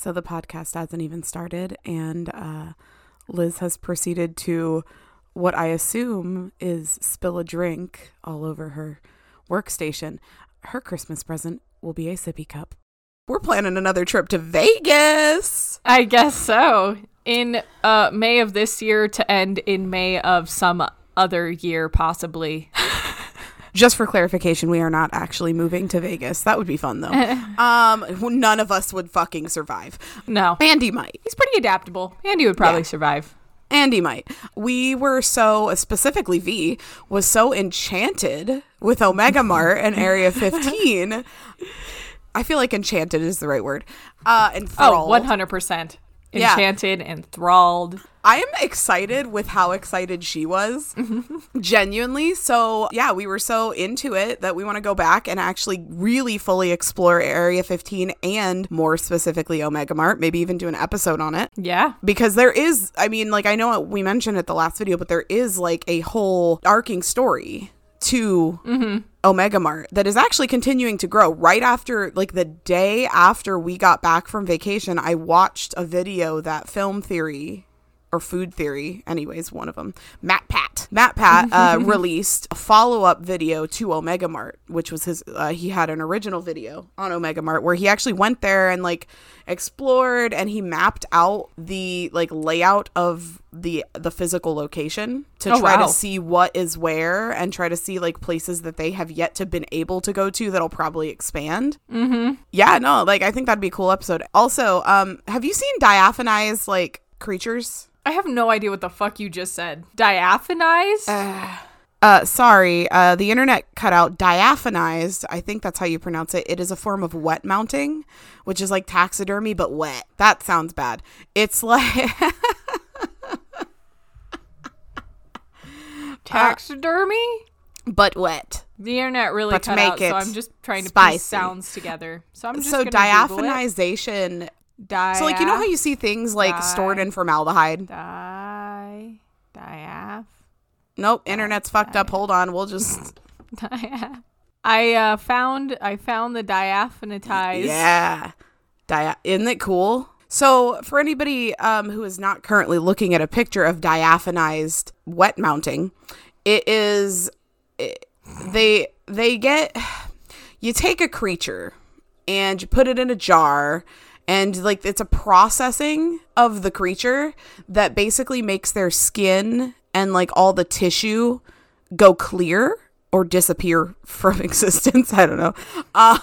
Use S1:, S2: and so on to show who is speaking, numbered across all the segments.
S1: So the podcast hasn't even started, and uh, Liz has proceeded to what I assume is spill a drink all over her workstation. Her Christmas present will be a sippy cup. We're planning another trip to Vegas.
S2: I guess so. In uh, May of this year to end in May of some other year, possibly.
S1: Just for clarification, we are not actually moving to Vegas. That would be fun though. um, none of us would fucking survive.
S2: No.
S1: Andy might.
S2: He's pretty adaptable. Andy would probably
S1: Yeah.
S2: survive.
S1: Andy might. We were so, specifically V, was so enchanted with Omega Mart and Area 15. I feel like enchanted is the right word. Uh,
S2: Oh,
S1: enthralled.
S2: 100%.
S1: Yeah.
S2: Enchanted, enthralled.
S1: I am excited with how excited she was. Mm-hmm. Genuinely. So, yeah, we were so into it that we want to go back and actually really fully explore Area 15 and more specifically Omega Mart, maybe even do an episode on it.
S2: Yeah.
S1: because there is i mean like i know we mentioned it the last video but there is like a whole arcing story to mm-hmm. omega mart that is actually continuing to grow right after like the day after we got back from vacation i watched a video that film theory or food theory anyways one of them matt pat. Matt pat uh, released a follow-up video to omega mart which was his uh, he had an original video on omega mart where he actually went there and like explored and he mapped out the like layout of the the physical location to
S2: Oh,
S1: try
S2: wow.
S1: to see what is where and try to see like places that they have yet to been able to go to that'll probably expand. Mm-hmm. yeah no like i think that'd be a cool episode. Also um have you seen diaphanized like creatures
S2: I have no idea what the fuck you just said. Diaphanized?
S1: Uh, sorry, uh, the internet cut out. Diaphanized, I think that's how you pronounce it. It is a form of wet mounting, which is like taxidermy but wet. That sounds bad. It's like
S2: Taxidermy?
S1: but wet.
S2: The internet really
S1: But to
S2: cut
S1: make
S2: out, so I'm just trying to
S1: spicy.
S2: piece sounds together. So I'm just
S1: So diaphanization.
S2: Dia-
S1: So like you know how you see things like stored in formaldehyde.
S2: Di... Diaph...
S1: Nope, internet's fucked up. Hold on, we'll just
S2: Diaph... I uh, found I found the diaphanized.
S1: Yeah. Dia- isn't it cool? So, for anybody um, who is not currently looking at a picture of diaphanized wet mounting, it is it, they they get you take a creature and you put it in a jar and like it's a processing of the creature that basically makes their skin and like all the tissue go clear or disappear from existence. I don't know. Uh,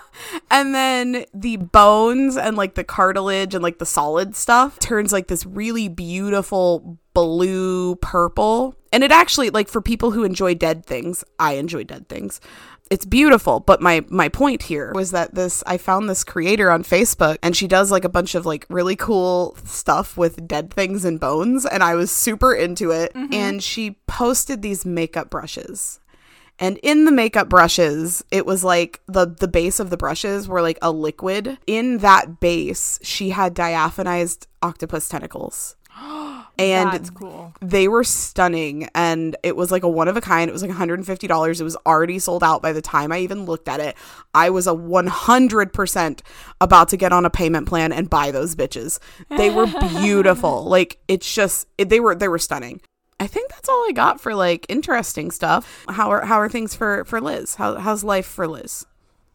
S1: and then the bones and like the cartilage and like the solid stuff turns like this really beautiful blue purple. And it actually like for people who enjoy dead things, I enjoy dead things. It's beautiful, but my my point here was that this I found this creator on Facebook and she does like a bunch of like really cool stuff with dead things and bones and I was super into it mm-hmm. and she posted these makeup brushes and in the makeup brushes, it was like the the base of the brushes were like a liquid. In that base, she had diaphanized octopus tentacles. And
S2: That's cool.
S1: they were stunning and it was like a one of a kind. It was like $150. It was already sold out by the time I even looked at it. I was a 100% about to get on a payment plan and buy those bitches. They were beautiful. like it's just it, they were they were stunning. I think that's all I got for like interesting stuff. How are how are things for for Liz? How how's life for Liz?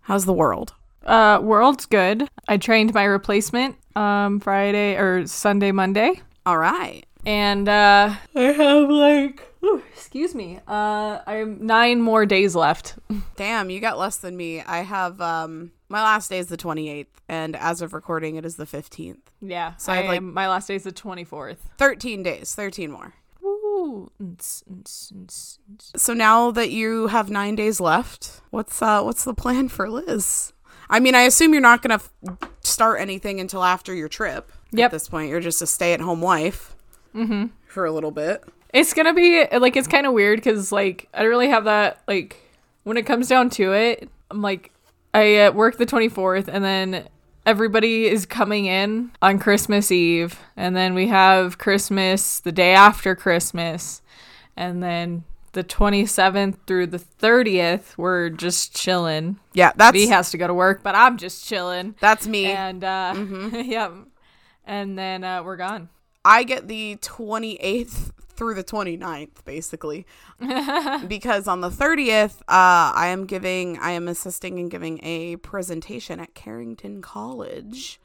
S1: How's the world?
S2: Uh, world's good. I trained my replacement um Friday or Sunday, Monday,
S1: All right.
S2: And uh, I have like, ooh, excuse me, uh, I have nine more days left.
S1: Damn, you got less than me. I have um my last day is the 28th and as of recording it is the 15th.
S2: Yeah,
S1: So
S2: so
S1: I have, like-
S2: my last day is the twenty fourth.
S1: 13 days, 13 more.
S2: Ooh.
S1: So now that you have 9 days left, what's uh what's the plan for Liz? I mean, I assume you're not going to f- start anything until after your trip. At this point, you're just a stay-at-home wife. Mm-hmm. For a little bit.
S2: It's gonna be like it's kind of weird because like I don't really have that like when it comes down to it. I'm like I uh, work the 24th and then everybody is coming in on Christmas Eve and then we have Christmas the day after Christmas and then the 27th through the 30th, we're just chilling.
S1: Yeah, that's
S2: V has to go to work, but I'm just chilling.
S1: that's me.
S2: And uh
S1: Mm-hmm.
S2: yeah. And then uh we're gone.
S1: I get the 28th through the 29th, basically. because on the 30th, uh, I am giving, I am assisting in giving a presentation at Carrington College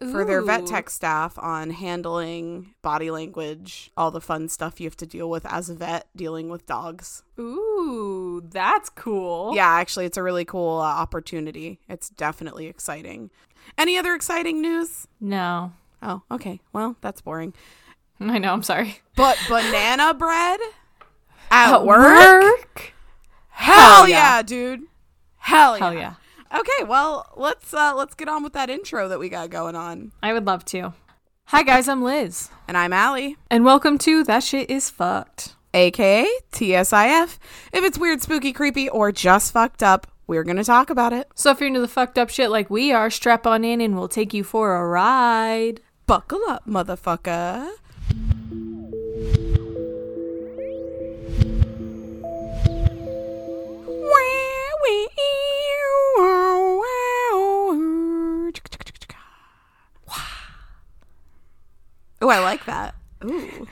S1: for their vet tech staff on handling body language, all the fun stuff you have to deal with as a vet dealing with dogs.
S2: Ooh, that's cool.
S1: Yeah, actually, it's a really cool uh, opportunity. It's definitely exciting. Any other exciting news?
S2: No.
S1: Oh, okay. Well, that's boring.
S2: I know, I'm sorry.
S1: But banana bread at,
S2: At
S1: work?
S2: work?
S1: Hell,
S2: Hell
S1: yeah.
S2: yeah.
S1: dude. Hell yeah.
S2: Hell yeah.
S1: Okay, well, let's uh let's get on with that intro that we got going on.
S2: I would love to. Hi guys, I'm Liz.
S1: And I'm Allie,
S2: And welcome to That Shit Is Fucked.
S1: aka TSIF. If it's weird, spooky, creepy, or just fucked up, we're gonna talk about it.
S2: So if you're into the fucked up shit like we are, strap on in and we'll take you for a ride.
S1: Buckle up, motherfucker. Oh, I like that. Ooh.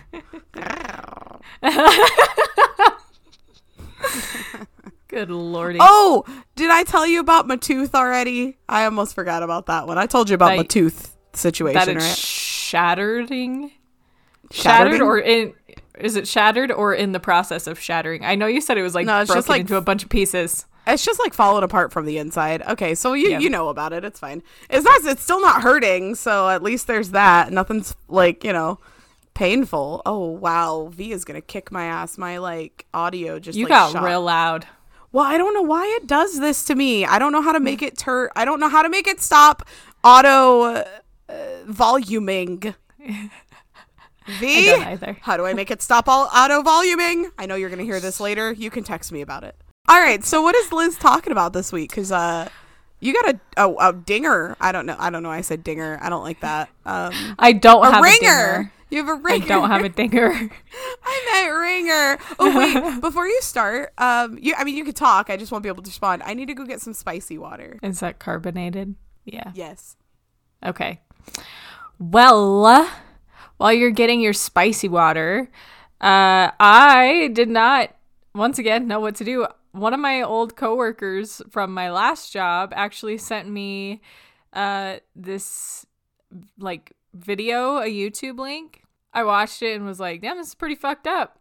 S2: Good lordy.
S1: Oh, did I tell you about my tooth already? I almost forgot about that one. I told you about my tooth situation,
S2: that it's
S1: right?
S2: shattering.
S1: Shattered
S2: Shattered or in is it shattered or in the process of shattering? I know you said it was like
S1: No, it's
S2: broken
S1: just like-
S2: into a bunch of pieces.
S1: It's just like falling apart from the inside. Okay, so you
S2: Yeah.
S1: you know about it. It's fine. It's not. It's still not hurting. So at least there's that. Nothing's like you know painful. Oh wow, V is gonna kick my ass. My like audio just
S2: You
S1: like,
S2: got
S1: shot.
S2: real loud.
S1: Well, I don't know why it does this to me. I don't know how to make it turn. I don't know how to make it stop auto uh, voluming. V,
S2: I don't either.
S1: how do I make it stop all auto voluming? I know you're gonna hear this later. You can text me about it. All right. So what is Liz talking about this week? Because uh, you got a, a a dinger. I don't know. I don't know. I said dinger. I don't like that. Um,
S2: I don't
S1: a
S2: have
S1: ringer.
S2: a dinger.
S1: You have a ringer.
S2: I don't have a dinger.
S1: I meant ringer. Oh wait, before you start, um, you I mean you could talk. I just won't be able to respond. I need to go get some spicy water.
S2: Is that carbonated? Yeah.
S1: Yes.
S2: Okay. Well, while you're getting your spicy water, uh, I did not once again know what to do. One of my old coworkers from my last job actually sent me uh, this like video, a YouTube link. I watched it and was like, "Damn, this is pretty fucked up."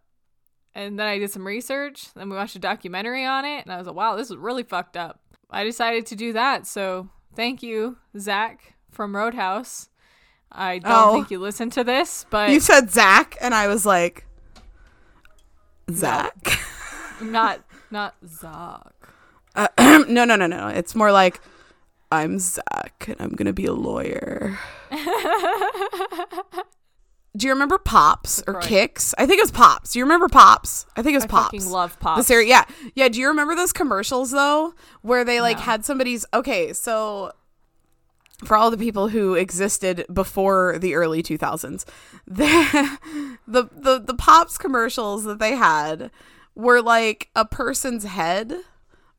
S2: And then I did some research. Then we watched a documentary on it, and I was like, "Wow, this is really fucked up." I decided to do that. So thank you, Zach from Roadhouse. I don't
S1: Oh.
S2: think you listened to this, but
S1: You said Zach, and I was like, Zach.
S2: not not Zach.
S1: Uh, no, no, no, no. It's more like I'm Zach, and I'm gonna be a lawyer. Do you remember Pops or. Kicks? I think it was Pops. Do you remember Pops? I think it was
S2: I
S1: Pops.
S2: fucking love
S1: The series, yeah, yeah. Do you remember those commercials though, where they like
S2: No.
S1: had somebody's? Okay, so for all the people who existed before the early two thousands, the, the the the pops commercials that they had were like a person's head,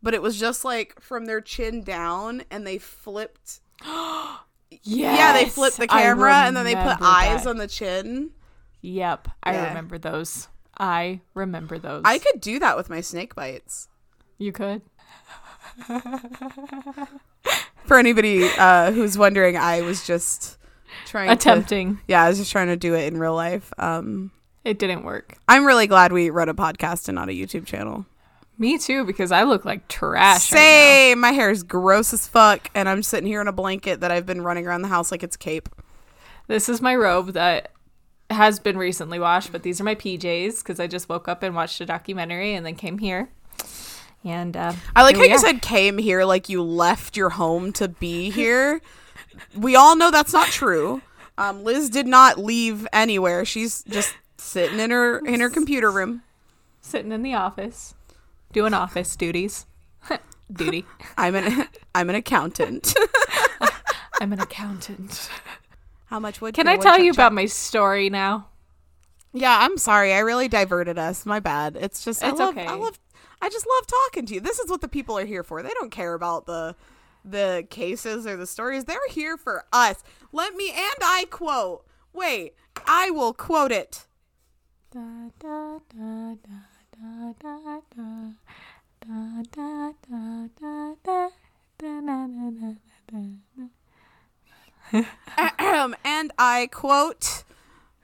S1: but it was just like from their chin down, and they flipped. Yeah, they flipped the camera, and then they put
S2: remember
S1: eyes on the chin.
S2: Yep, I
S1: Yeah.
S2: remember those. I remember those.
S1: I could do that with my snake bites.
S2: You could.
S1: For anybody uh, who's wondering, I was just trying to
S2: Attempting.
S1: Yeah, I was just trying to do it in real life. Um,
S2: It didn't work.
S1: I'm really glad we run a podcast and not a YouTube channel.
S2: Me too, because I look like trash. right
S1: Same. My hair is gross as fuck, and I'm sitting here in a blanket that I've been running around the house like it's cape.
S2: This is my robe that has been recently washed, but these are my PJs because I just woke up and watched a documentary and then came here. And uh,
S1: I like how you
S2: are.
S1: said came here like you left your home to be here. we all know that's not true. Um, Liz did not leave anywhere. She's just sitting in her in her computer room.
S2: sitting in the office doing office duties. Duty.
S1: I'm an I'm an accountant.
S2: I'm an accountant.
S1: How much would
S2: Can I tell you about my story now?
S1: Yeah, I'm sorry. I really diverted us. My bad. It's just I
S2: It's
S1: love
S2: okay.
S1: I love I just love talking to you. This is what the people are here for. They don't care about the the cases or the stories. They're here for us. Let me and I quote. Wait, I will quote it.
S2: Da, da, da, da, da, da, da. Da, da, da, da,
S1: and I quote,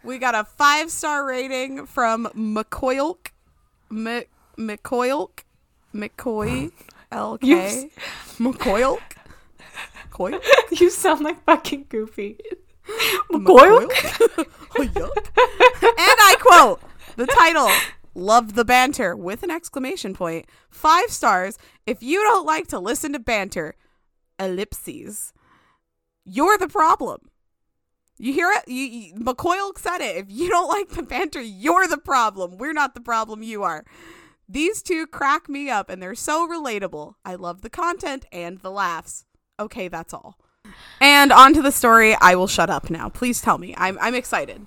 S1: we got a five star rating from McCoylk. M- McCoylk. McCoy. LK. McCoylk. Coil?
S2: You sound like fucking goofy.
S1: McCoylk? Yuck. and I quote the title Love the banter with an exclamation point. Five stars. If you don't like to listen to banter, ellipses. You're the problem. You hear it? You, you, McCoy said it. If you don't like the banter, you're the problem. We're not the problem. You are. These two crack me up and they're so relatable. I love the content and the laughs. Okay, that's all. And on to the story. I will shut up now. Please tell me. I'm I'm excited.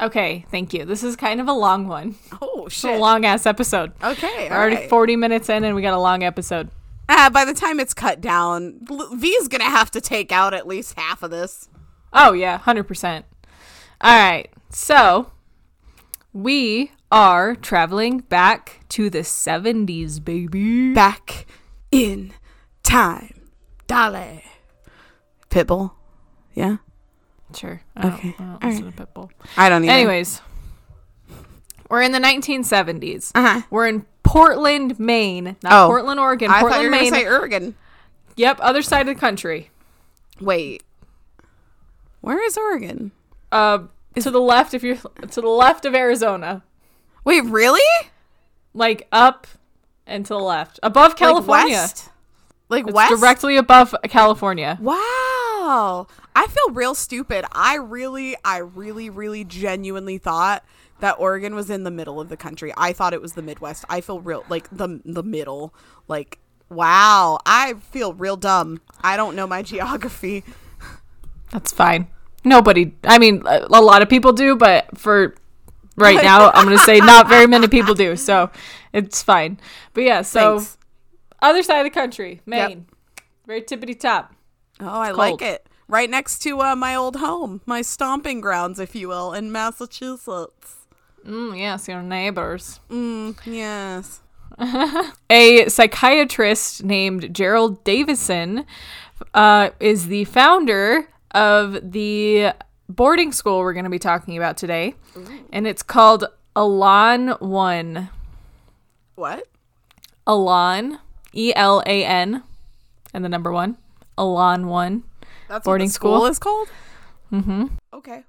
S2: Okay, thank you. This is kind of a long one.
S1: Oh
S2: It's a
S1: shit.
S2: long ass episode.
S1: okay,
S2: We're already
S1: alright.
S2: 40 minutes in and we got a long episode.
S1: Ah, by the time it's cut down, V's gonna have to take out at least half of this.
S2: Oh, yeah, 100%. All right, so we are traveling back to the 70s, baby.
S1: Back in time. Dale. Pitbull. Yeah.
S2: Sure. I don't,
S1: Okay,
S2: I don't
S1: all
S2: listen to Pitbull.
S1: I don't even.
S2: Anyways, we're in the 1970s.
S1: Uh huh.
S2: We're in Portland, Maine. Not
S1: Oh,
S2: Portland, Oregon.
S1: I thought
S2: Portland,
S1: you were
S2: Maine.
S1: say Oregon.
S2: yep, other side of the country.
S1: Wait. Where is Oregon?
S2: Uh, to the left if you're to the left of Arizona.
S1: Wait, really?
S2: Like up and to the left. Above California.
S1: Like west? Like
S2: It's
S1: west?
S2: directly above California.
S1: Wow. I feel real stupid. I really, I really, really genuinely thought that Oregon was in the middle of the country. I thought it was the Midwest. I feel real like the the middle. Like wow. I feel real dumb. I don't know my geography.
S2: That's fine. Nobody, I mean, a a lot of people do, but for right now, I'm going to say not very many people do. So it's fine. But yeah, so
S1: Thanks.
S2: other side of the country, Maine. Very tippity top.
S1: Oh, I
S2: cold.
S1: like it. Right next to uh, my old home, my stomping grounds, if you will, in Massachusetts.
S2: Mm, yes, your neighbors.
S1: Mm, yes.
S2: A psychiatrist named Gerald Davidson uh, is the founder of the boarding school we're going to be talking about today, and it's called Elan One.
S1: What?
S2: Elan, E L A N, and the number one, Elan One.
S1: That's
S2: Boarding
S1: school
S2: school?
S1: is called. Mm-hmm. Okay.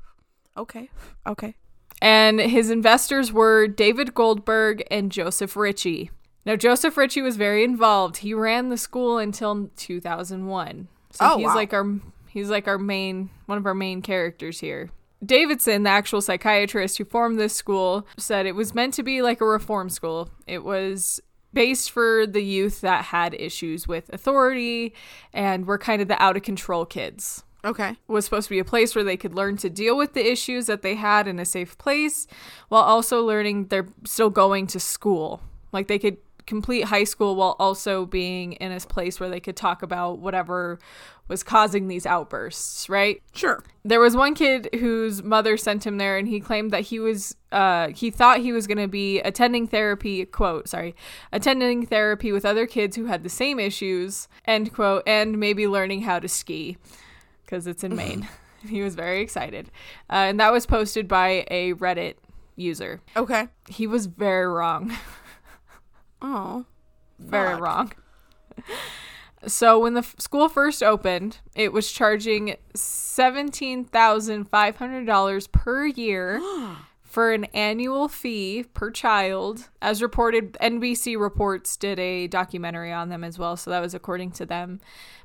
S1: Okay. Okay.
S2: And his investors were David Goldberg and Joseph Ricci. Now, Joseph Ricci was very involved. He ran the school until 2001. So
S1: Oh,
S2: he's
S1: wow.
S2: like our he's like our main one of our main characters here. Davidson, the actual psychiatrist who formed this school, said it was meant to be like a reform school. It was based for the youth that had issues with authority and were kind of the out of control kids
S1: Okay.
S2: was supposed to be a place where they could learn to deal with the issues that they had in a safe place while also learning they're still going to school. Like they could complete high school while also being in a place where they could talk about whatever was causing these outbursts, right?
S1: Sure.
S2: There was one kid whose mother sent him there and he claimed that he was uh he thought he was going to be attending therapy quote sorry attending therapy with other kids who had the same issues end quote and maybe learning how to ski because it's in Maine. he was very excited. Uh, and that was posted by a Reddit user.
S1: Okay.
S2: He was very wrong.
S1: Oh.
S2: very
S1: Fuck.
S2: wrong. So when the f- school first opened, it was charging $17,500 per year for an annual fee per child. As reported, NBC Reports did a documentary on them as well, so that was according to them.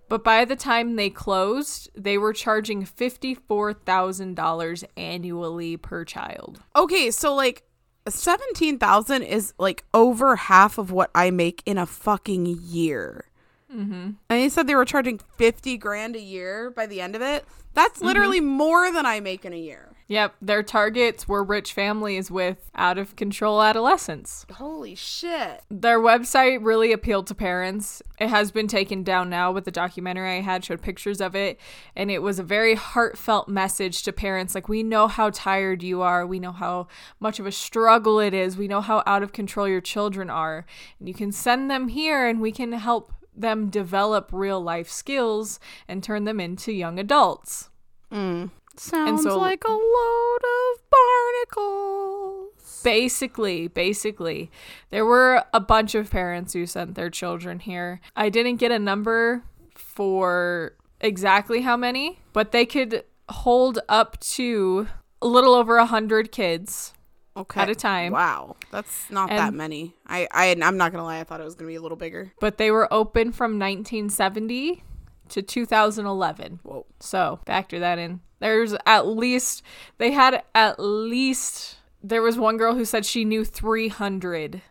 S2: But by the time they closed, they were charging $54,000 annually per child.
S1: Okay, so like seventeen thousand is like over half of what I make in a fucking year. Mm-hmm. And he said they were charging fifty grand a year by the end of it. That's literally more than I make in a year.
S2: Yep, their targets were rich families with out of control adolescents.
S1: Holy shit.
S2: Their website really appealed to parents. It has been taken down now, but the documentary I had showed pictures of it, and it was a very heartfelt message to parents like, we know how tired you are, we know how much of a struggle it is, we know how out of control your children are, and you can send them here and we can help them develop real life skills and turn them into young adults. Mm.
S1: Sounds
S2: so-
S1: like a load of barnacles.
S2: Basically, basically, there were a bunch of parents who sent their children here. I didn't get a number for exactly how many, but they could hold up to a little over a hundred kids.
S1: Okay.
S2: At a time.
S1: Wow. That's not that many. I, I I'm not gonna lie, I thought it was gonna be a little bigger.
S2: But they were open from 1970 to 2011.
S1: Whoa.
S2: So factor that in. There's at least they had at least there was one girl who said she knew 300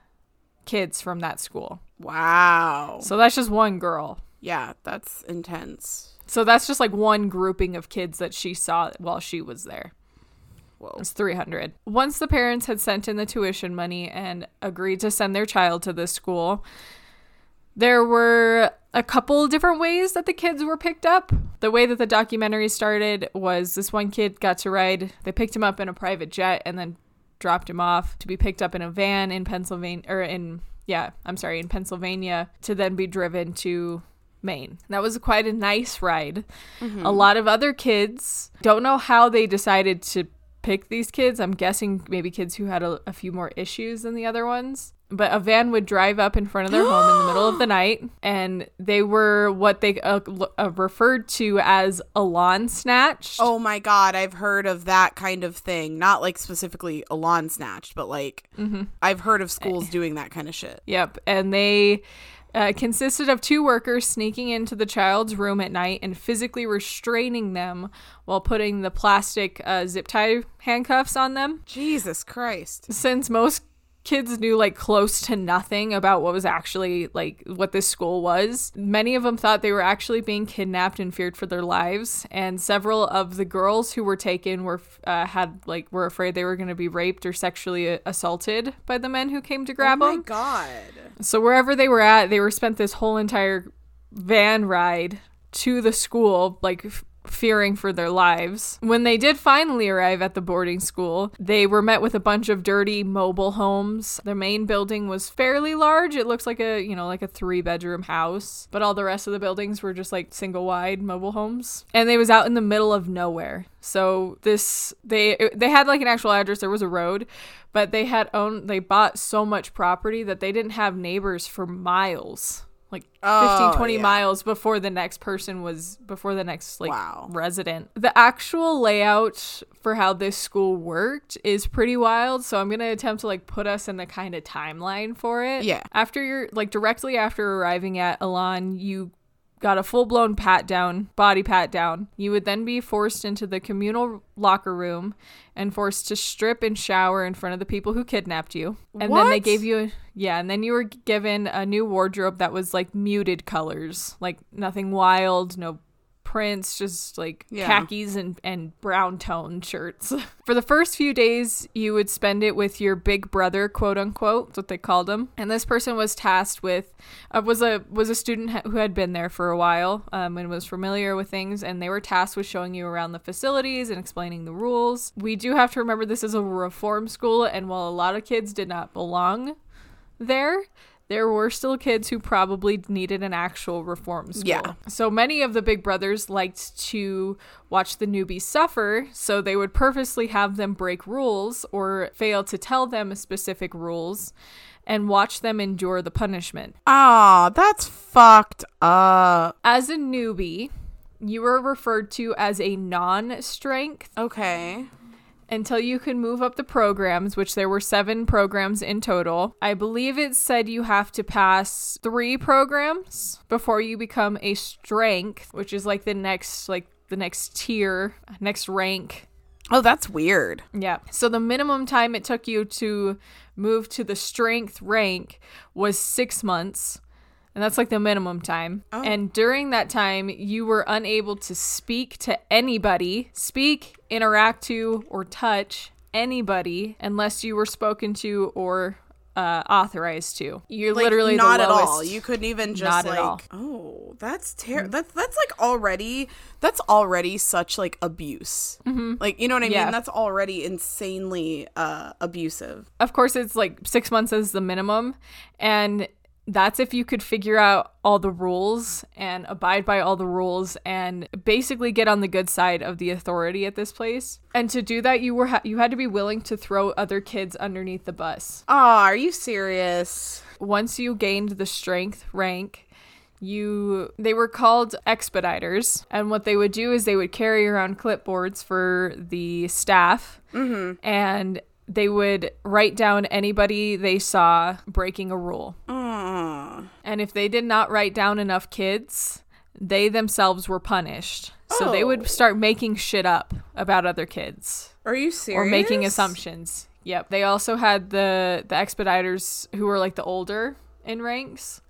S2: kids from that school.
S1: Wow.
S2: So that's just one girl.
S1: Yeah, that's intense.
S2: So that's just like one grouping of kids that she saw while she was there.
S1: Whoa.
S2: It's 300. Once the parents had sent in the tuition money and agreed to send their child to this school, there were a couple different ways that the kids were picked up. The way that the documentary started was this one kid got to ride, they picked him up in a private jet and then dropped him off to be picked up in a van in Pennsylvania or in yeah, I'm sorry, in Pennsylvania to then be driven to Maine. That was quite a nice ride. Mm-hmm. A lot of other kids don't know how they decided to pick these kids. I'm guessing maybe kids who had a, a few more issues than the other ones. But a van would drive up in front of their home in the middle of the night, and they were what they uh, uh, referred to as a lawn snatched.
S1: Oh my god, I've heard of that kind of thing. Not like specifically a lawn snatched, but like
S2: Mm-hmm.
S1: I've heard of schools doing that kind of shit.
S2: Yep. And they uh, consisted of two workers sneaking into the child's room at night and physically restraining them while putting the plastic uh, zip tie handcuffs on them.
S1: Jesus Christ.
S2: Since most kids knew like close to nothing about what was actually like what this school was, many of them thought they were actually being kidnapped and feared for their lives. And several of the girls who were taken were uh, had like were afraid they were going to be raped or sexually assaulted by the men who came to grab
S1: oh
S2: them.
S1: my god.
S2: So wherever they were at, they were spent this whole entire van ride to the school, like fearing for their lives. When they did finally arrive at the boarding school, they were met with a bunch of dirty mobile homes. The main building was fairly large. It looks like a, you know, like a three-bedroom house, but all the rest of the buildings were just like single-wide mobile homes. And they was out in the middle of nowhere. So this they they had like an actual address, there was a road, but they had owned they bought so much property that they didn't have neighbors for miles like 15
S1: Oh,
S2: 20
S1: yeah.
S2: miles before the next person was before the next like
S1: Wow.
S2: resident the actual layout for how this school worked is pretty wild so i'm gonna attempt to like put us in the kind of timeline for it
S1: Yeah.
S2: after you're like directly after arriving at Elan, you got a full blown pat down, body pat down. You would then be forced into the communal locker room and forced to strip and shower in front of the people who kidnapped you. And then they gave you yeah, and then you were given a new wardrobe that was like muted colors, like nothing wild, no prints, just like
S1: Yeah.
S2: khakis and, and brown tone shirts. For the first few days, you would spend it with your big brother, quote unquote, that's what they called him. And this person was tasked with uh, was a was a student ha- who had been there for a while um, and was familiar with things. And they were tasked with showing you around the facilities and explaining the rules. We do have to remember this is a reform school, and while a lot of kids did not belong there, there were still kids who probably needed an actual reform school.
S1: Yeah.
S2: So many of the big brothers liked to watch the newbies suffer, so they would purposely have them break rules or fail to tell them specific rules and watch them endure the punishment.
S1: Oh, that's fucked up.
S2: As a newbie, you were referred to as a non strength
S1: Okay.
S2: Until you can move up the programs, which there were seven programs in total. I believe it said you have to pass three programs before you become a strength, which is like the next like the next tier, next rank.
S1: Oh, that's weird.
S2: Yeah. So the minimum time it took you to move to the strength rank was six months. And that's like the minimum time.
S1: Oh.
S2: And during that time, you were unable to speak to anybody, speak, interact to, or touch anybody unless you were spoken to or uh, authorized to. You're
S1: Like,
S2: literally
S1: not at all. You couldn't even just
S2: Not at all.
S1: Oh, that's terrible. That's that's like already. That's already such like abuse. Like you know what I
S2: Mm-hmm. Yeah.
S1: mean? That's already insanely uh abusive.
S2: of course it's like six months is the minimum and that's if you could figure out all the rules and abide by all the rules and basically get on the good side of the authority at this place. And to do that you were ha- you had to be willing to throw other kids underneath the bus.
S1: Oh, are you serious?
S2: once you gained the strength rank you they were called expediters. And what they would do is they would carry around clipboards for the staff. Mm-hmm. And they would write down anybody they saw breaking a rule
S1: Oh.
S2: and if they did not write down enough kids they themselves were punished so they
S1: Oh.
S2: would start making shit up about other kids
S1: Are you serious?
S2: or making assumptions. Yep. They also had the the expediters who were like the older in ranks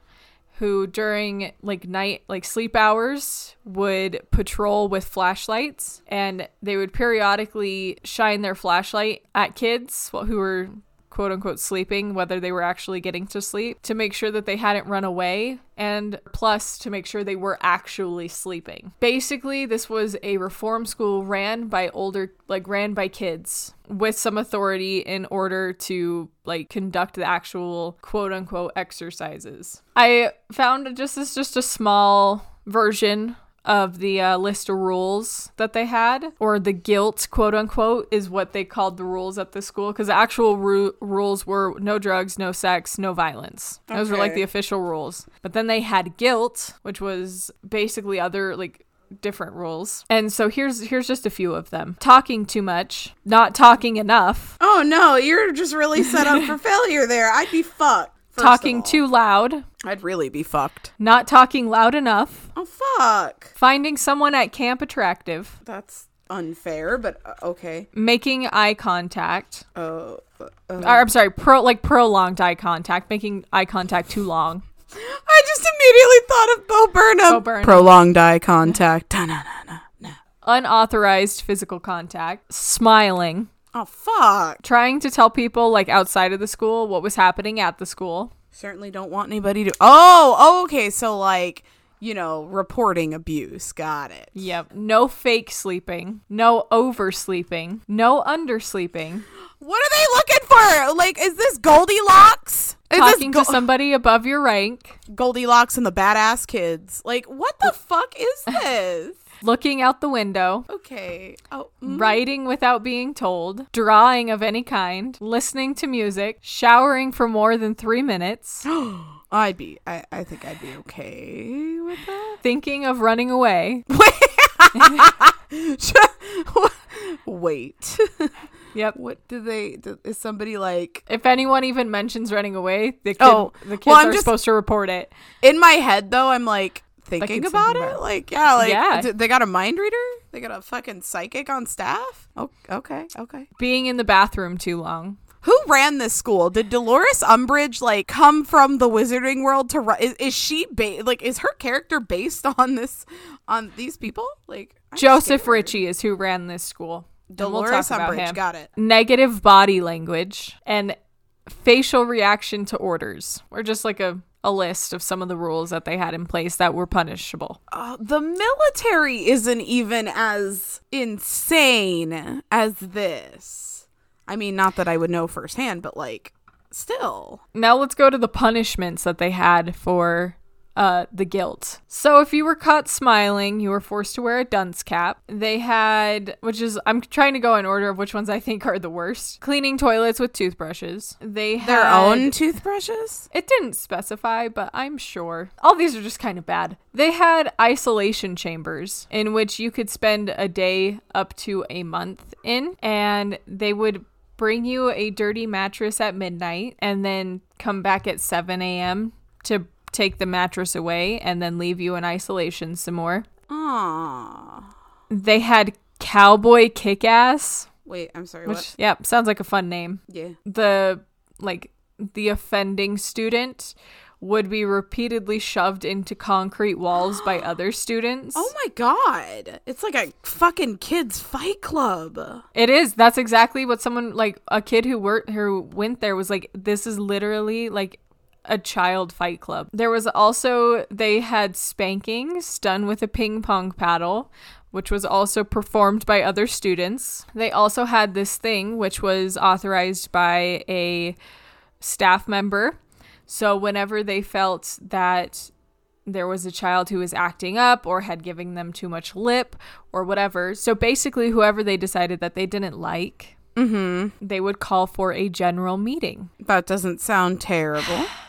S2: who during like night like sleep hours would patrol with flashlights and they would periodically shine their flashlight at kids who were quote unquote sleeping whether they were actually getting to sleep to make sure that they hadn't run away and plus to make sure they were actually sleeping. Basically this was a reform school ran by older like ran by kids with some authority in order to like conduct the actual quote unquote exercises. I found just this just a small version of the uh, list of rules that they had, or the guilt, quote unquote, is what they called the rules at the school. Because the actual ru- rules were no drugs, no sex, no violence. Those were like the official rules. But then they had guilt, which was basically other like different rules. And so here's here's just a few of them. Talking too much, not talking enough,
S1: Oh no, you're just really set up for failure there. I'd be fucked. First
S2: talking
S1: all.
S2: too loud,
S1: I'd really be fucked.
S2: not talking loud enough,
S1: Oh fuck.
S2: finding someone at camp attractive,
S1: That's unfair, but uh, okay.
S2: making eye contact.
S1: Oh, uh, uh,
S2: or I'm sorry, pro like prolonged eye contact, making eye contact too long.
S1: I just immediately thought of Bo Burnham.
S2: Bo Burnham.
S1: Prolonged eye contact.
S2: Unauthorized physical contact, smiling,
S1: Oh fuck.
S2: trying to tell people like outside of the school what was happening at the school.
S1: Certainly don't want anybody to. Oh, oh, okay. So like, you know, reporting abuse. Got it.
S2: Yep. No fake sleeping, no oversleeping, no undersleeping,
S1: What are they looking for? Like, is this Goldilocks? Is
S2: talking
S1: this
S2: to somebody above your rank,
S1: Goldilocks and the badass kids? Like, what the fuck is this?
S2: Looking out the window,
S1: Okay. Oh, mm.
S2: writing without being told, drawing of any kind, listening to music, showering for more than three minutes,
S1: I'd be. I, I think I'd be okay with that.
S2: thinking of running away.
S1: Wait. Wait.
S2: Yep.
S1: what do they? Do, is somebody like
S2: If anyone even mentions running away, the kid,
S1: Oh,
S2: the kids
S1: well,
S2: are
S1: just-
S2: supposed to report it.
S1: in my head though? I'm like thinking about it. Like, yeah, like
S2: Yeah.
S1: d- they got a mind reader. They got a fucking psychic on staff. Oh, okay, okay.
S2: Being in the bathroom too long.
S1: Who ran this school? Did Dolores Umbridge like come from the Wizarding World to run? Is, is she ba- like is her character based on this on these people? Like I'm
S2: Joseph
S1: scared.
S2: Ricci is who ran this school. And we'll
S1: Dolores Umbridge. Got it.
S2: Negative body language and facial reaction to orders, or just like a, a list of some of the rules that they had in place that were punishable.
S1: Uh, the military isn't even as insane as this. I mean, not that I would know firsthand, but like, still.
S2: Now let's go to the punishments that they had for uh, the guilt. So if you were caught smiling, you were forced to wear a dunce cap. They had, which is, I'm trying to go in order of which ones I think are the worst. Cleaning toilets with toothbrushes. They had
S1: Their own toothbrushes?
S2: It didn't specify, but I'm sure. All these are just kind of bad. They had isolation chambers in which you could spend a day up to a month in, and they would bring you a dirty mattress at midnight and then come back at 7 a.m. to take the mattress away and then leave you in isolation some more.
S1: Aww.
S2: They had Cowboy Kick Ass,
S1: Wait, I'm sorry.
S2: which,
S1: what?
S2: yeah, sounds like a fun name.
S1: Yeah.
S2: the like the offending student would be repeatedly shoved into concrete walls by other students.
S1: Oh my god. It's like a fucking kids fight club.
S2: It is. That's exactly what someone like a kid who worked who went there was like this is literally like a child fight club. There was also they had spankings done with a ping pong paddle, which was also performed by other students. They also had this thing which was authorized by a staff member. So whenever they felt that there was a child who was acting up or had given them too much lip or whatever. So basically whoever they decided that they didn't like, mm-hmm. they would call for a general meeting.
S1: That doesn't sound terrible.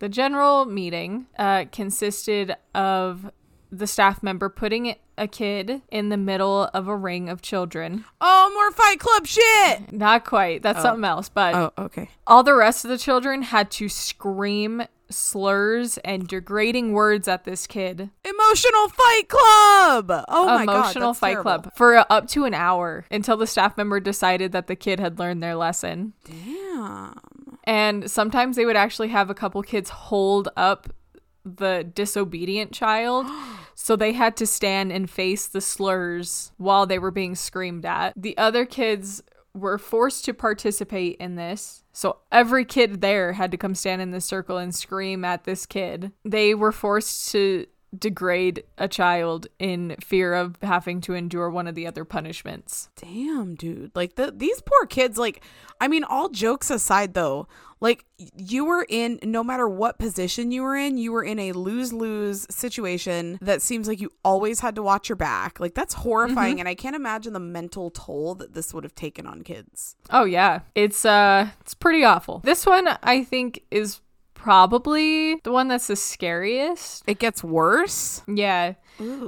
S2: The general meeting uh, consisted of the staff member putting a kid in the middle of a ring of children.
S1: oh, more fight club shit.
S2: Not quite. That's something else. But
S1: Oh, okay.
S2: all the rest of the children had to scream slurs and degrading words at this kid.
S1: Emotional fight club. Oh my god.
S2: Emotional fight
S1: terrible.
S2: club for uh, up to an hour until the staff member decided that the kid had learned their lesson.
S1: Damn.
S2: And sometimes they would actually have a couple kids hold up the disobedient child. So they had to stand and face the slurs while they were being screamed at. The other kids were forced to participate in this. So every kid there had to come stand in the circle and scream at this kid. They were forced to degrade a child in fear of having to endure one of the other punishments.
S1: Damn, dude. Like the these poor kids like I mean all jokes aside though, like you were in no matter what position you were in, you were in a lose-lose situation that seems like you always had to watch your back. Like that's horrifying and I can't imagine the mental toll that this would have taken on kids.
S2: Oh yeah, it's uh it's pretty awful. This one I think is probably the one that's the scariest.
S1: It gets worse.
S2: Yeah.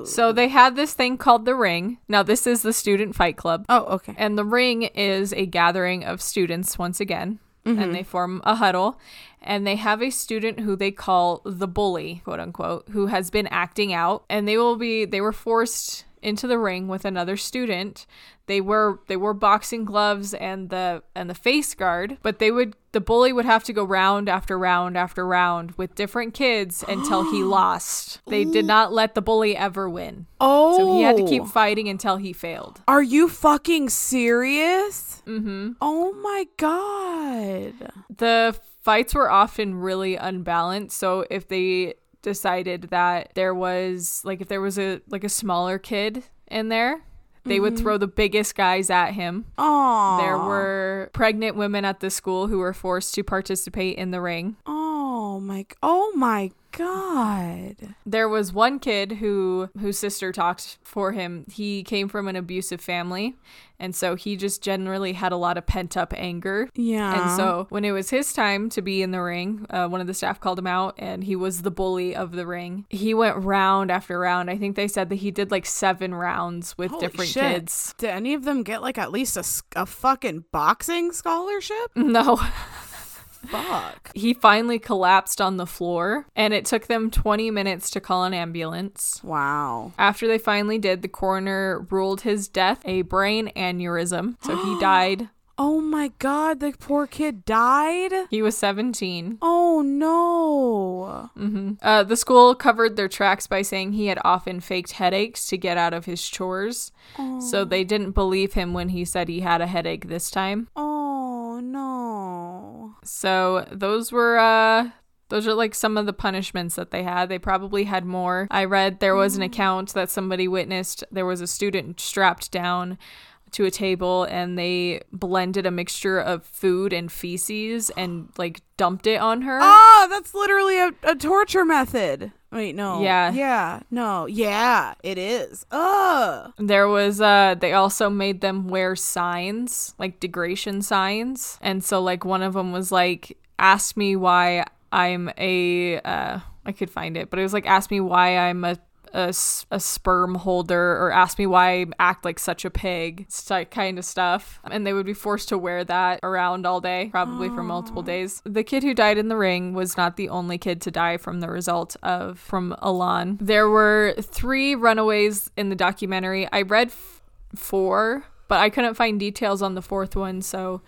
S2: So they had this thing called the ring. Now this is the student fight club.
S1: Oh, okay.
S2: And the ring is a gathering of students once again. And they mm-hmm. form a huddle. And they have a student who they call the bully, quote unquote, who has been acting out. And they will be they were forced into the ring with another student. They were they wore boxing gloves and the and the face guard, but they would the bully would have to go round after round after round with different kids until he lost. They did not let the bully ever win.
S1: Oh.
S2: So he had to keep fighting until he failed.
S1: Are you fucking serious? Mm-hmm. Oh my god.
S2: The fights were often really unbalanced. So if they decided that there was like if there was a like a smaller kid in there, they would throw mm-hmm. the biggest guys at him.
S1: Oh.
S2: There were pregnant women at the school who were forced to participate in the ring.
S1: Oh my oh my god.
S2: There was one kid who whose sister talked for him. He came from an abusive family, and so he just generally had a lot of pent up anger.
S1: Yeah.
S2: And so when it was his time to be in the ring, uh, one of the staff called him out, and he was the bully of the ring. He went round after round. I think they said that he did like seven rounds with
S1: Holy
S2: different
S1: shit.
S2: kids.
S1: Did any of them get like at least a, a fucking boxing scholarship?
S2: No.
S1: Fuck.
S2: He finally collapsed on the floor, and it took them 20 minutes to call an ambulance.
S1: Wow.
S2: After they finally did, the coroner ruled his death a brain aneurysm. So he died.
S1: Oh my god, the poor kid died?
S2: He was 17.
S1: Oh no.
S2: Uh, the school covered their tracks by saying he had often faked headaches to get out of his chores. So they didn't believe him when he said he had a headache this time.
S1: Oh.
S2: So those were uh those are like some of the punishments that they had. They probably had more. I read there was an account that somebody witnessed. There was a student strapped down to a table and they blended a mixture of food and feces and like dumped it on her.
S1: Ah, that's literally a, a torture method. Wait, no.
S2: Yeah.
S1: Yeah. No. Yeah, it is. Ugh.
S2: There was uh they also made them wear signs, like degradation signs. And so like one of them was like ask me why I'm a uh I could find it, but it was like ask me why I'm a a, a sperm holder or ask me why I act like such a pig kind of stuff. And they would be forced to wear that around all day probably for multiple days. The kid who died in the ring was not the only kid to die from the result of from Elan there were three runaways in the documentary. I read f- four but I couldn't find details on the fourth one so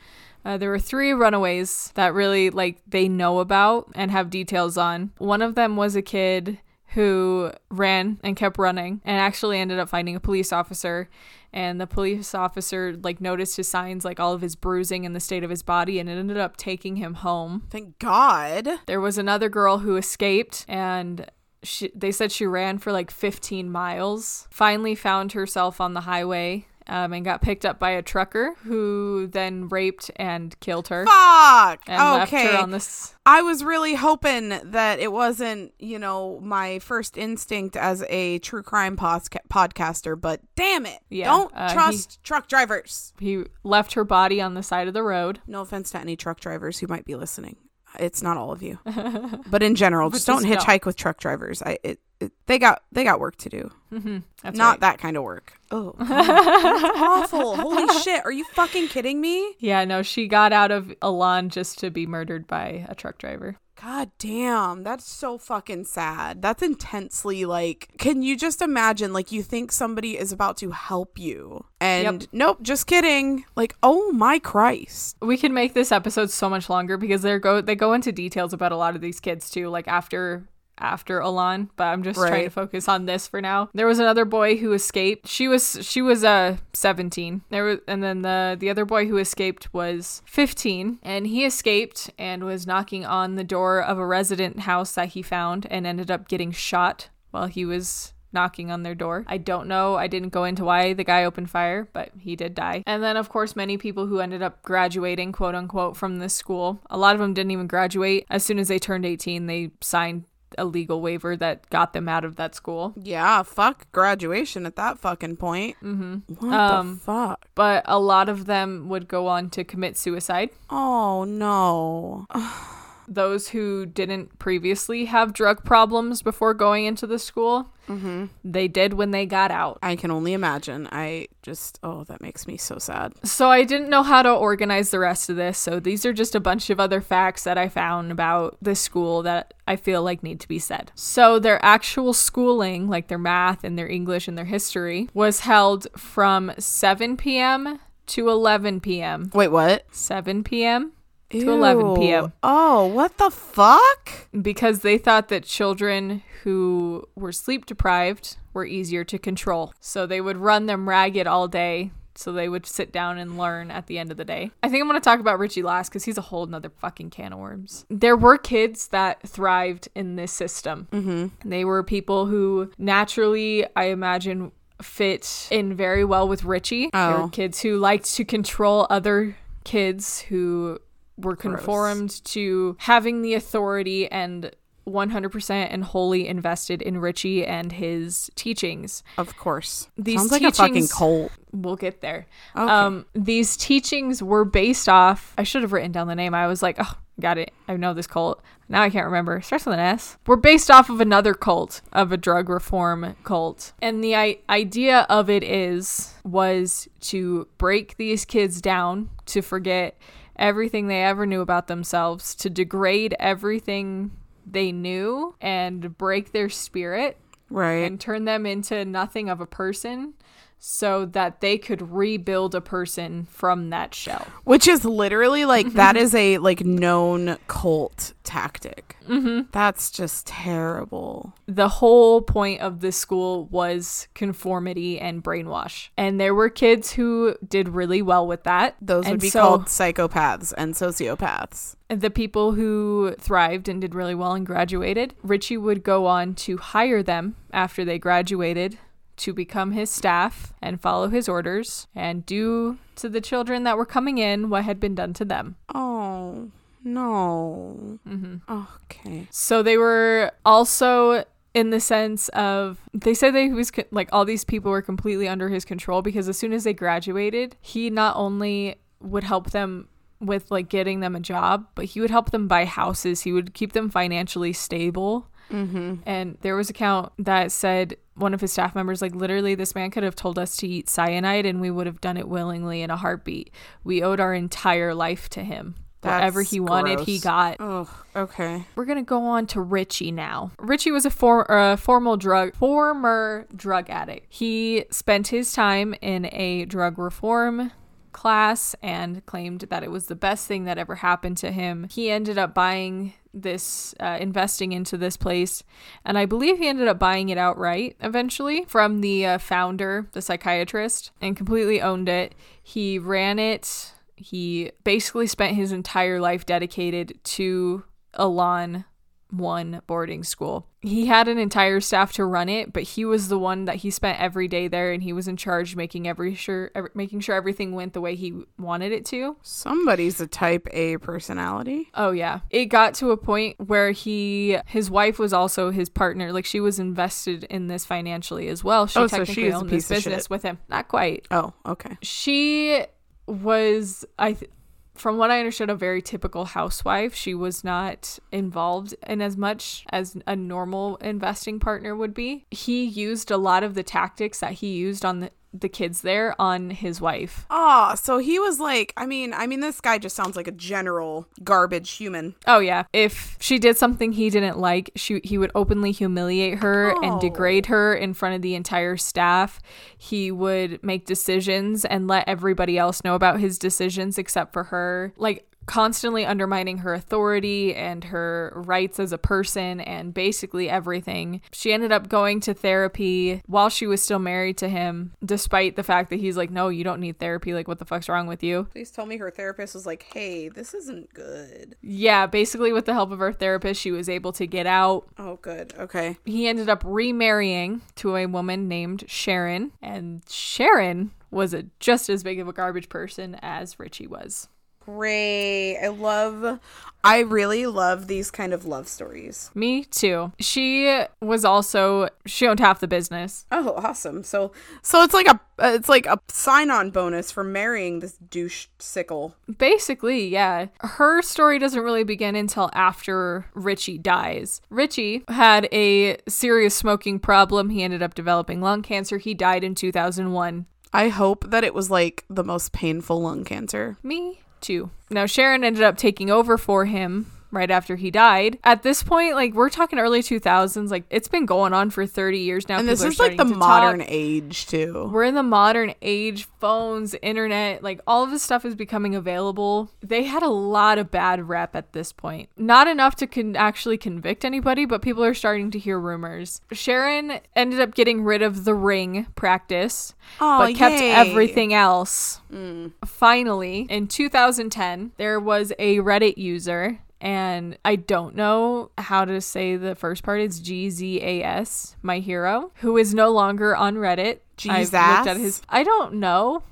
S2: Uh, there were three runaways that really like they know about and have details on. One of them was a kid who ran and kept running and actually ended up finding a police officer. And the police officer like noticed his signs like all of his bruising and the state of his body and it ended up taking him home.
S1: Thank God.
S2: there was another girl who escaped and she, they said she ran for like 15 miles. Finally found herself on the highway um, and got picked up by a trucker who then raped and killed her
S1: Fuck.
S2: and left
S1: okay.
S2: her on this
S1: I was really hoping that it wasn't, you know, my first instinct as a true crime posca- podcaster, but damn it.
S2: Yeah,
S1: Don't
S2: uh, he-
S1: trust truck drivers.
S2: he left her body on the side of the road
S1: No offense to any truck drivers who might be listening. It's not all of you. but in general, just don't
S2: just
S1: hitchhike with truck drivers. I it, they got they got work to do.
S2: hmm That's
S1: not
S2: right.
S1: that kind of work. Oh, that's awful. Holy shit. Are you fucking kidding me?
S2: Yeah, no, she got out of Elan just to be murdered by a truck driver.
S1: God damn, that's so fucking sad. That's intensely like, can you just imagine? Like, you think somebody is about to help you, and
S2: Yep.
S1: nope, just kidding. Like, oh my Christ.
S2: We can make this episode so much longer because they go they go into details about a lot of these kids too, like after after Elan, but I'm just trying to focus on this for now. There was another boy who escaped. She was she was uh 17. There was and then the the other boy who escaped was 15 and he escaped and was knocking on the door of a resident house that he found and ended up getting shot while he was knocking on their door. I don't know. I didn't go into why the guy opened fire, but he did die. And then, of course, many people who ended up graduating, quote unquote, from this school. A lot of them didn't even graduate. As soon as they turned 18, they signed a legal waiver that got them out of that school.
S1: Yeah, fuck graduation at that fucking point.
S2: hmm
S1: What
S2: Um,
S1: the fuck?
S2: But a lot of them would go on to commit suicide.
S1: Oh no.
S2: Those who didn't previously have drug problems before going into the school,
S1: Mm-hmm.
S2: they did when they got out.
S1: I can only imagine. I just, oh, that makes me so sad.
S2: So I didn't know how to organize the rest of this. So these are just a bunch of other facts that I found about this school that I feel like need to be said. So their actual schooling, like their math and their English and their history, was held from 7 p.m. to 11 p.m.
S1: Wait, what?
S2: 7 p.m. To 11 p.m..
S1: Oh, what the fuck?
S2: because they thought that children who were sleep deprived were easier to control. So they would run them ragged all day. So they would sit down and learn at the end of the day. I think I'm going to talk about Ricci last because he's a whole nother fucking can of worms. There were kids that thrived in this system.
S1: Mm-hmm.
S2: They were people who naturally, I imagine, fit in very well with Ricci.
S1: Oh.
S2: were kids who liked to control other kids who were conformed to having the authority and 100% and wholly invested in Ricci and his teachings.
S1: Of course.
S2: These
S1: Sounds like a fucking cult.
S2: We'll get there.
S1: Okay.
S2: Um, these teachings were based off. I should have written down the name. I was like, oh, got it. I know this cult. Now I can't remember. Starts with an S. We're based off of another cult, of a drug reform cult, and the I- idea of it is was to break these kids down to forget everything they ever knew about themselves, to degrade everything they knew, and break their spirit
S1: right.
S2: and turn them into nothing of a person so that they could rebuild a person from that shell.
S1: Which is literally like that is a like known cult tactic.
S2: Mm-hmm.
S1: That's just terrible.
S2: The whole point of this school was conformity and brainwash. And there were kids who did really well with that.
S1: Those would be
S2: so
S1: called psychopaths and sociopaths.
S2: The people who thrived and did really well and graduated, Ricci would go on to hire them after they graduated to become his staff and follow his orders and do to the children that were coming in what had been done to them.
S1: Oh no.
S2: Mm-hmm.
S1: Okay.
S2: So they were also in the sense of they said that he was co- like all these people were completely under his control because as soon as they graduated, he not only would help them with like getting them a job, but he would help them buy houses. He would keep them financially stable.
S1: Mm-hmm.
S2: And there was a count that said one of his staff members, like, literally, this man could have told us to eat cyanide and we would have done it willingly in a heartbeat. We owed our entire life to him. Whatever he wanted, he got.
S1: Oh, okay.
S2: We're gonna go on to Ricci now. Ricci was a for, uh, formal drug former drug addict. He spent his time in a drug reform class and claimed that it was the best thing that ever happened to him. He ended up buying this, uh, investing into this place, and I believe he ended up buying it outright eventually from the uh, founder, the psychiatrist, and completely owned it. He ran it. He basically spent his entire life dedicated to Elan one boarding school. He had an entire staff to run it, but he was the one that he spent every day there and he was in charge making every sure every, making sure everything went the way he wanted it to.
S1: Somebody's a type A personality.
S2: Oh yeah. It got to a point where he his wife was also his partner, like she was invested in this financially as well. She
S1: Oh, so
S2: technically
S1: she is a
S2: owned
S1: piece
S2: this business
S1: shit.
S2: with him. Not quite.
S1: Oh, okay.
S2: she was i th- from what i understood a very typical housewife. She was not involved in as much as a normal investing partner would be. He used a lot of the tactics that he used on the, the kids there on his wife
S1: Oh, so he was like, I mean, I mean, this guy just sounds like a general garbage human.
S2: oh yeah if she did something he didn't like she he would openly humiliate her and
S1: Oh.
S2: degrade her in front of the entire staff he would make decisions and let everybody else know about his decisions except for her like constantly undermining her authority and her rights as a person and basically everything. She ended up going to therapy while she was still married to him, despite the fact that he's like, No, you don't need therapy. Like, what the fuck's wrong with you?
S1: Please tell me her therapist was like, hey, this isn't good.
S2: Yeah, basically, with the help of her therapist, she was able to get out.
S1: Oh, good. Okay.
S2: He ended up remarrying to a woman named Sharon, and Sharon was a, just as big of a garbage person as Ricci was.
S1: Great. I love, I really love these kind of love stories.
S2: Me too. She was also she owned half the business.
S1: Oh, awesome. So, so it's like a, it's like a sign-on bonus for marrying this douche sickle.
S2: Basically, yeah. Her story doesn't really begin until after Ricci dies. Ricci had a serious smoking problem. He ended up developing lung cancer. He died in 2001.
S1: I hope that it was like the most painful lung cancer.
S2: Me too. Now Sharon ended up taking over for him right after he died. At this point, like we're talking early 2000s, like it's been going on for 30 years now.
S1: And this
S2: People are
S1: is like the modern
S2: talk.
S1: age too.
S2: We're in the modern age, phones, internet, like all of this stuff is becoming available. They had a lot of bad rep at this point. Not enough to con- actually convict anybody, but people are starting to hear rumors. Sharon ended up getting rid of the ring practice,
S1: Oh,
S2: but kept
S1: yay.
S2: everything else. Mm. Finally, in 2010, there was a Reddit user. And I don't know how to say the first part. It's G Z A S, my hero, who is no longer on Reddit. I've looked at
S1: Jesus?
S2: his. I don't know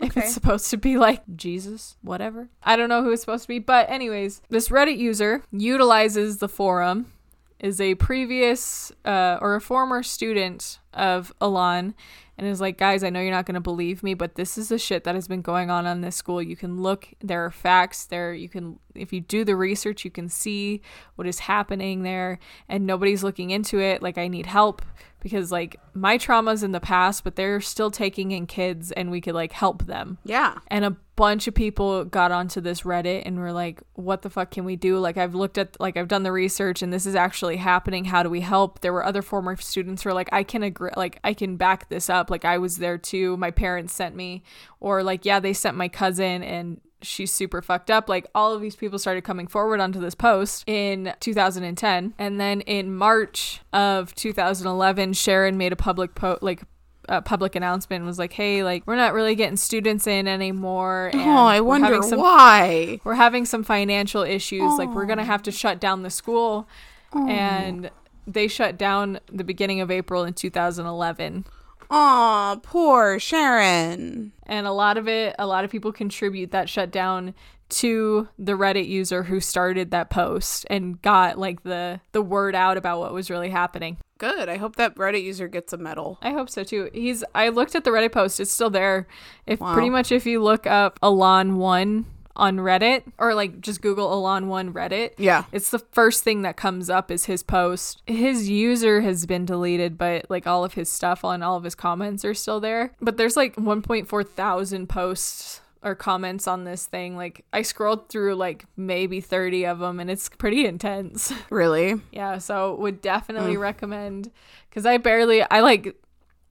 S2: if it's supposed to be like Jesus, whatever. I don't know who it's supposed to be, but anyways, this Reddit user utilizes the forum, is a previous uh, or a former student of Elan, and is like, guys, I know you're not gonna believe me, but this is the shit that has been going on on this school. You can look, there are facts there. You can, if you do the research, you can see what is happening there, and nobody's looking into it. Like, I need help because like my trauma's in the past, but they're still taking in kids, and we could like help them.
S1: Yeah.
S2: And a bunch of people got onto this Reddit and were like, what the fuck can we do? Like, I've looked at, like, I've done the research and this is actually happening. How do we help? There were other former students who were like, I can agree, like, I can back this up. Like, I was there too. My parents sent me. Or, like, yeah, they sent my cousin and she's super fucked up. Like, all of these people started coming forward onto this post in 2010. And then in March of 2011, Sharon made a public post, like, a public announcement was like, "Hey, like we're not really getting students in anymore." Oh, and
S1: Oh, I wonder
S2: some,
S1: why.
S2: We're having some financial issues. Like we're gonna have to shut down the school, and they shut down the beginning of April in 2011.
S1: Aw, poor Sharon.
S2: And a lot of it, a lot of people contribute that shutdown to the Reddit user who started that post and got like the the word out about what was really happening.
S1: Good. I hope that Reddit user gets a medal.
S2: I hope so too. He's I looked at the Reddit post, it's still there. If
S1: Wow.
S2: pretty much if you look up Elan one on Reddit or like just Google Elan one Reddit,
S1: Yeah.
S2: it's the first thing that comes up is his post. His user has been deleted, but like all of his stuff on all of his comments are still there. But there's like 1.4 thousand posts or comments on this thing. Like I scrolled through like maybe 30 of them and it's pretty intense.
S1: Really?
S2: Yeah, so would definitely mm. recommend because I barely I like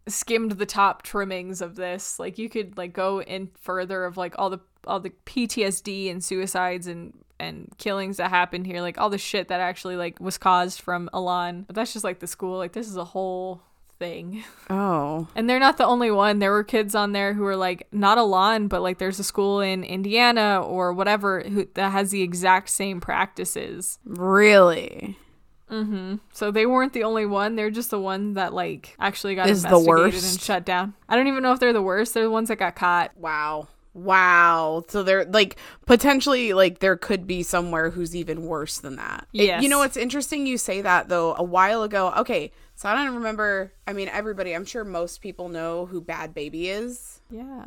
S2: skimmed the top trimmings of this. Like you could like go in further of like all the all the PTSD and suicides and and killings that happened here, like all the shit that actually like was caused from Elan. But that's just like the school. Like this is a whole thing.
S1: Oh.
S2: And they're not the only one. There were kids on there who were like not Elan, but like there's a school in Indiana or whatever who that has the exact same practices.
S1: Really? Mm-hmm.
S2: So they weren't the only one. They're just the one that like actually got
S1: Is
S2: investigated and shut down. I don't even know if they're the worst. They're the ones that got caught.
S1: Wow. Wow. So there like potentially like there could be somewhere who's even worse than that.
S2: Yes.
S1: you know what's interesting you say that though a while ago. Okay. So I don't remember I mean everybody I'm sure most people know who Bhad Bhabie is.
S2: Yeah.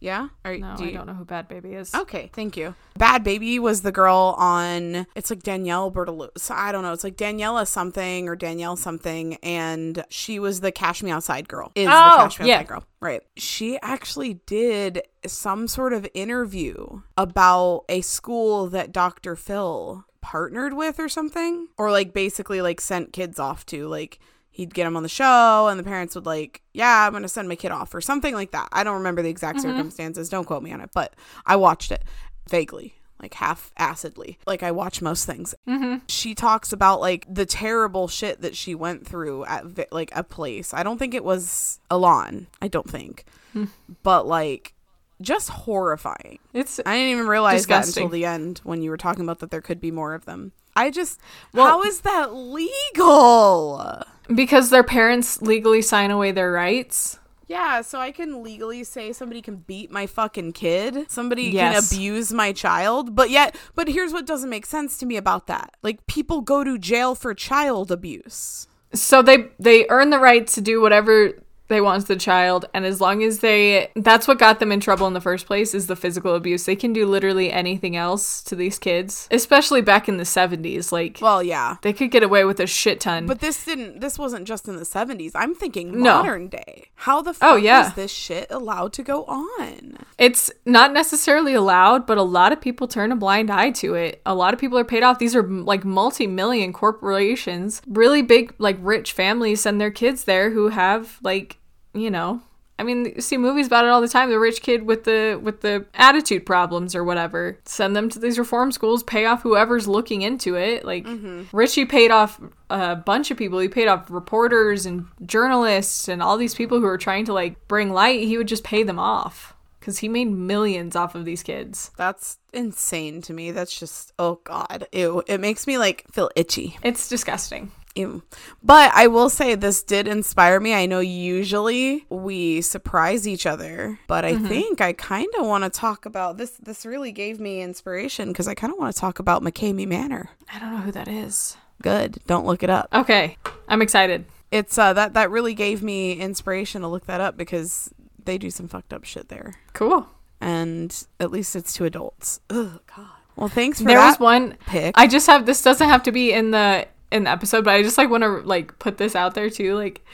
S1: Yeah?
S2: No,
S1: do
S2: I
S1: you-
S2: don't know who Bhad Bhabie is.
S1: Okay, thank you. Bhad Bhabie was the girl on it's like Danielle Bertolus. I don't know. It's like Daniela something or Danielle something and she was the Cash Me Outside girl. Is the
S2: Oh,
S1: Cash Me
S2: yeah.
S1: Outside girl. Right. She actually did some sort of interview about a school that Dr. Phil partnered with or something or like basically like sent kids off to like he'd get them on the show and the parents would like yeah i'm gonna send my kid off or something like that. I don't remember the exact mm-hmm. circumstances. Don't quote me on it but i watched it vaguely like half acidly like i watch most things. Mm-hmm. She talks about like the terrible shit that she went through at like a place. I don't think it was Elan i don't think. Hmm. But like just horrifying.
S2: It's
S1: I didn't even realize that until the end when you were talking about that there could be more of them. I just,
S2: Well-
S1: how is that legal?
S2: Because their parents legally sign away their rights.
S1: Yeah, so I can legally say somebody can beat my fucking kid, somebody
S2: Yes.
S1: can abuse my child, but yet, but here's what doesn't make sense to me about that. Like, people go to jail for child abuse.
S2: So they they earn the right to do whatever they want the child and as long as they that's what got them in trouble in the first place is the physical abuse. They can do literally anything else to these kids, especially back in the 70s like
S1: Well, yeah.
S2: they could get away with a shit ton.
S1: But this didn't, this wasn't just in the 70s. I'm thinking
S2: No.
S1: modern day. How the oh, fuck
S2: Oh, yeah.
S1: is this shit allowed to go on?
S2: It's not necessarily allowed, but a lot of people turn a blind eye to it. A lot of people are paid off. These are like multi million corporations, really big, like rich families send their kids there who have like, you know, I mean, you see movies about it all the time. The rich kid with the with the attitude problems or whatever. Send them to these reform schools, pay off whoever's looking into it. Like mm-hmm. Ricci paid off a bunch of people. He paid off reporters and journalists and all these people who are trying to like bring light. He would just pay them off because he made millions off of these kids.
S1: That's insane to me. That's just oh god. Ew. It makes me like feel itchy.
S2: It's disgusting.
S1: Ew. But I will say this did inspire me. I know usually we surprise each other, but I think I kind of want to talk about this. This really gave me inspiration because I kind of want to talk about McKamey Manor.
S2: I don't know who that is.
S1: Good. Don't look it up.
S2: Okay, I'm excited.
S1: It's uh that that really gave me inspiration to look that up because they do some fucked up shit there,
S2: Cool.
S1: and at least it's to adults. Ugh, God. Well, thanks for
S2: there
S1: that
S2: was one.
S1: pick.
S2: I just have this doesn't have to be in the in the episode, but I just like want to like put this out there too. Like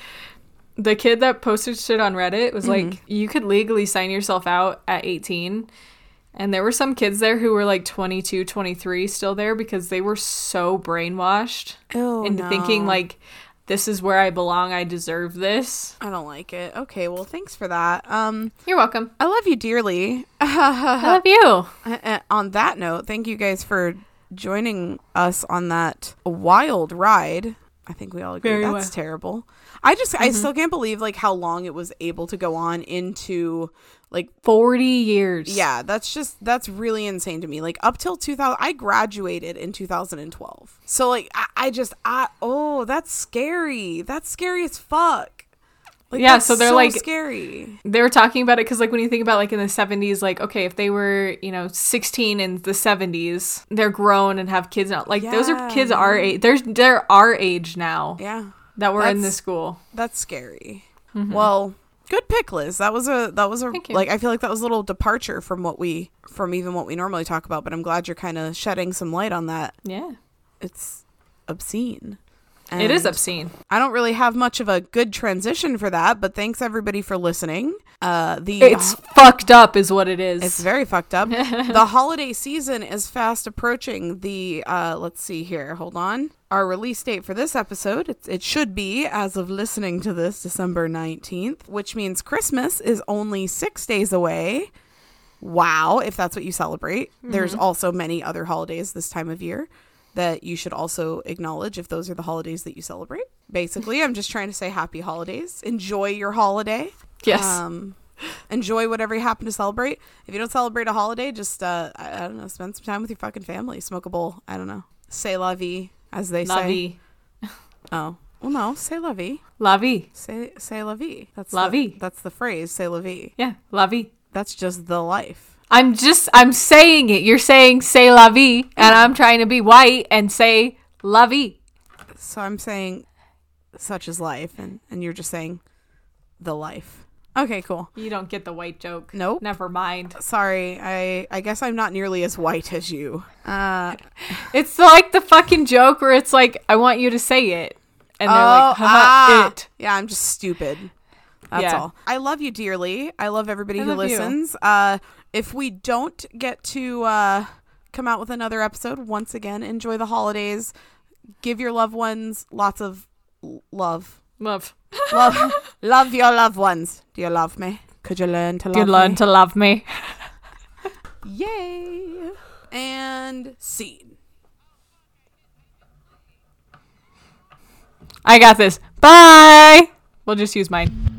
S2: the kid that posted shit on Reddit was like, you could legally sign yourself out at 18. And there were some kids there who were like 22, 23 still there because they were so brainwashed
S1: Ew,
S2: into thinking like this is where I belong, I deserve this.
S1: I don't like it. Okay, well, thanks for that. Um,
S2: You're welcome.
S1: I love you dearly.
S2: I love you.
S1: Uh, on that note, thank you guys for joining us on that wild ride. I think we all agree
S2: Very
S1: that's
S2: wild.
S1: terrible. I just I mm-hmm. still can't believe like how long it was able to go on into like
S2: 40 years.
S1: yeah, that's just that's really insane to me. Like up till 2000 I graduated in 2012. So like I, I just I oh, that's scary. That's scary as fuck. Like,
S2: Yeah,
S1: that's
S2: so they're, like-
S1: scary.
S2: they were talking about it because like when you think about like in the 70s like okay if they were you know 16 in the 70s they're grown and have kids now like those are kids our age they're they're our age now
S1: Yeah.
S2: that were in the school
S1: That's scary. Well, good pick, Liz. That was a that was a
S2: Mm-hmm.
S1: Like I feel like that was a little departure from what we from even what we normally talk about. But I'm glad you're kind of shedding some light on that.
S2: yeah
S1: It's obscene.
S2: It is obscene.
S1: I don't really have much of a good transition for that, but thanks everybody for listening. Uh, the
S2: It's fucked up, is what it is.
S1: It's very fucked up. the holiday season is fast approaching. The uh, let's see here. Hold on. Our release date for this episode it, it should be as of listening to this December nineteenth, which means Christmas is only six days away. Wow, if that's what you celebrate. There's also many other holidays this time of year that you should also acknowledge if those are the holidays that you celebrate. Basically, I'm just trying to say happy holidays. Enjoy your holiday.
S2: yes.
S1: Um, enjoy whatever you happen to celebrate. If you don't celebrate a holiday, just uh, I, I don't know, spend some time with your fucking family. Smoke a bowl. I don't know. Say la vie, as they
S2: la
S1: say.
S2: vie.
S1: Oh, well, no, say la vie.
S2: La vie.
S1: Say say la vie. That's
S2: La
S1: the,
S2: vie.
S1: That's the phrase. Say la vie.
S2: Yeah, la vie.
S1: That's just the life.
S2: I'm just, I'm saying it. You're saying say la vie, and I'm trying to be white and say la vie.
S1: So I'm saying, such is life, and and you're just saying, the life. Okay, cool.
S2: You don't get the white joke.
S1: Nope.
S2: Never mind.
S1: Sorry, I I guess I'm not nearly as white as you. Uh,
S2: It's like the fucking joke where it's like, I want you to say it. And they're
S1: Oh,
S2: like,
S1: ah.
S2: it.
S1: Yeah, I'm just stupid. That's
S2: Yeah.
S1: all. I love you dearly. I love everybody
S2: I
S1: who
S2: love
S1: listens. Uh, if we don't get to uh, come out with another episode, once again, enjoy the holidays. Give your loved ones lots of love.
S2: Love.
S1: Love, love your loved ones. Do you love me? Could you learn to love
S2: You learn
S1: me?
S2: to love me.
S1: Yay! And scene.
S2: I got this. Bye. We'll just use mine.